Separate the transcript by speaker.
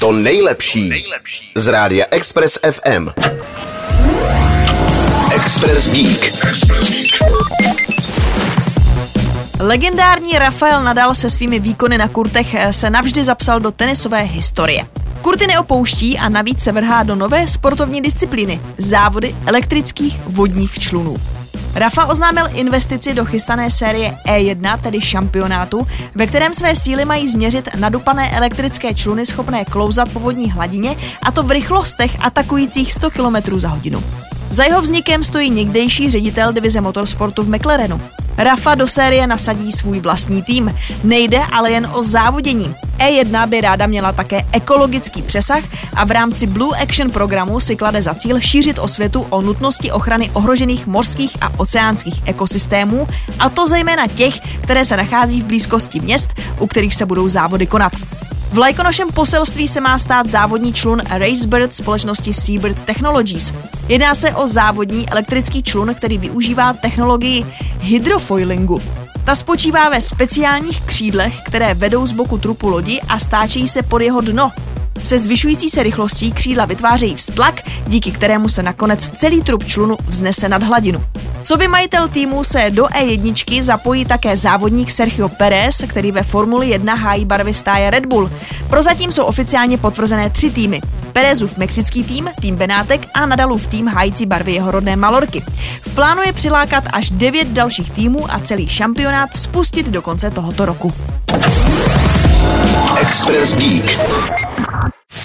Speaker 1: To nejlepší z rádia Express FM. Express Geek.
Speaker 2: Legendární Rafael Nadal se svými výkony na kurtech se navždy zapsal do tenisové historie. Kurty neopouští a navíc se vrhá do nové sportovní disciplíny – závody elektrických vodních člunů. Rafa oznámil investici do chystané série E1, tedy šampionátu, ve kterém své síly mají změřit nadupané elektrické čluny schopné klouzat po vodní hladině a to v rychlostech atakujících 100 km za hodinu. Za jeho vznikem stojí někdejší ředitel divize motorsportu v McLarenu. Rafa do série nasadí svůj vlastní tým. Nejde ale jen o závodění. E1 by ráda měla také ekologický přesah a v rámci Blue Action programu si klade za cíl šířit osvětu o nutnosti ochrany ohrožených mořských a oceánských ekosystémů, a to zejména těch, které se nachází v blízkosti měst, u kterých se budou závody konat. Vlajkonošem poselství se má stát závodní člun Racebird společnosti Seabird Technologies. Jedná se o závodní elektrický člun, který využívá technologii hydrofoilingu. Ta spočívá ve speciálních křídlech, které vedou z boku trupu lodi a stáčejí se pod jeho dno. Se zvyšující se rychlostí křídla vytvářejí vztlak, díky kterému se nakonec celý trup člunu vznese nad hladinu. Co by majitel týmu se do E1 zapojí také závodník Sergio Perez, který ve Formuli 1 hájí barvy stáje Red Bull. Prozatím jsou oficiálně potvrzené tři týmy. Perezův mexický tým, tým Benátek a Nadalův tým hájící barvy jeho rodné Malorky. V plánu je přilákat až devět dalších týmů a celý šampionát spustit do konce tohoto roku.
Speaker 1: Express Geek.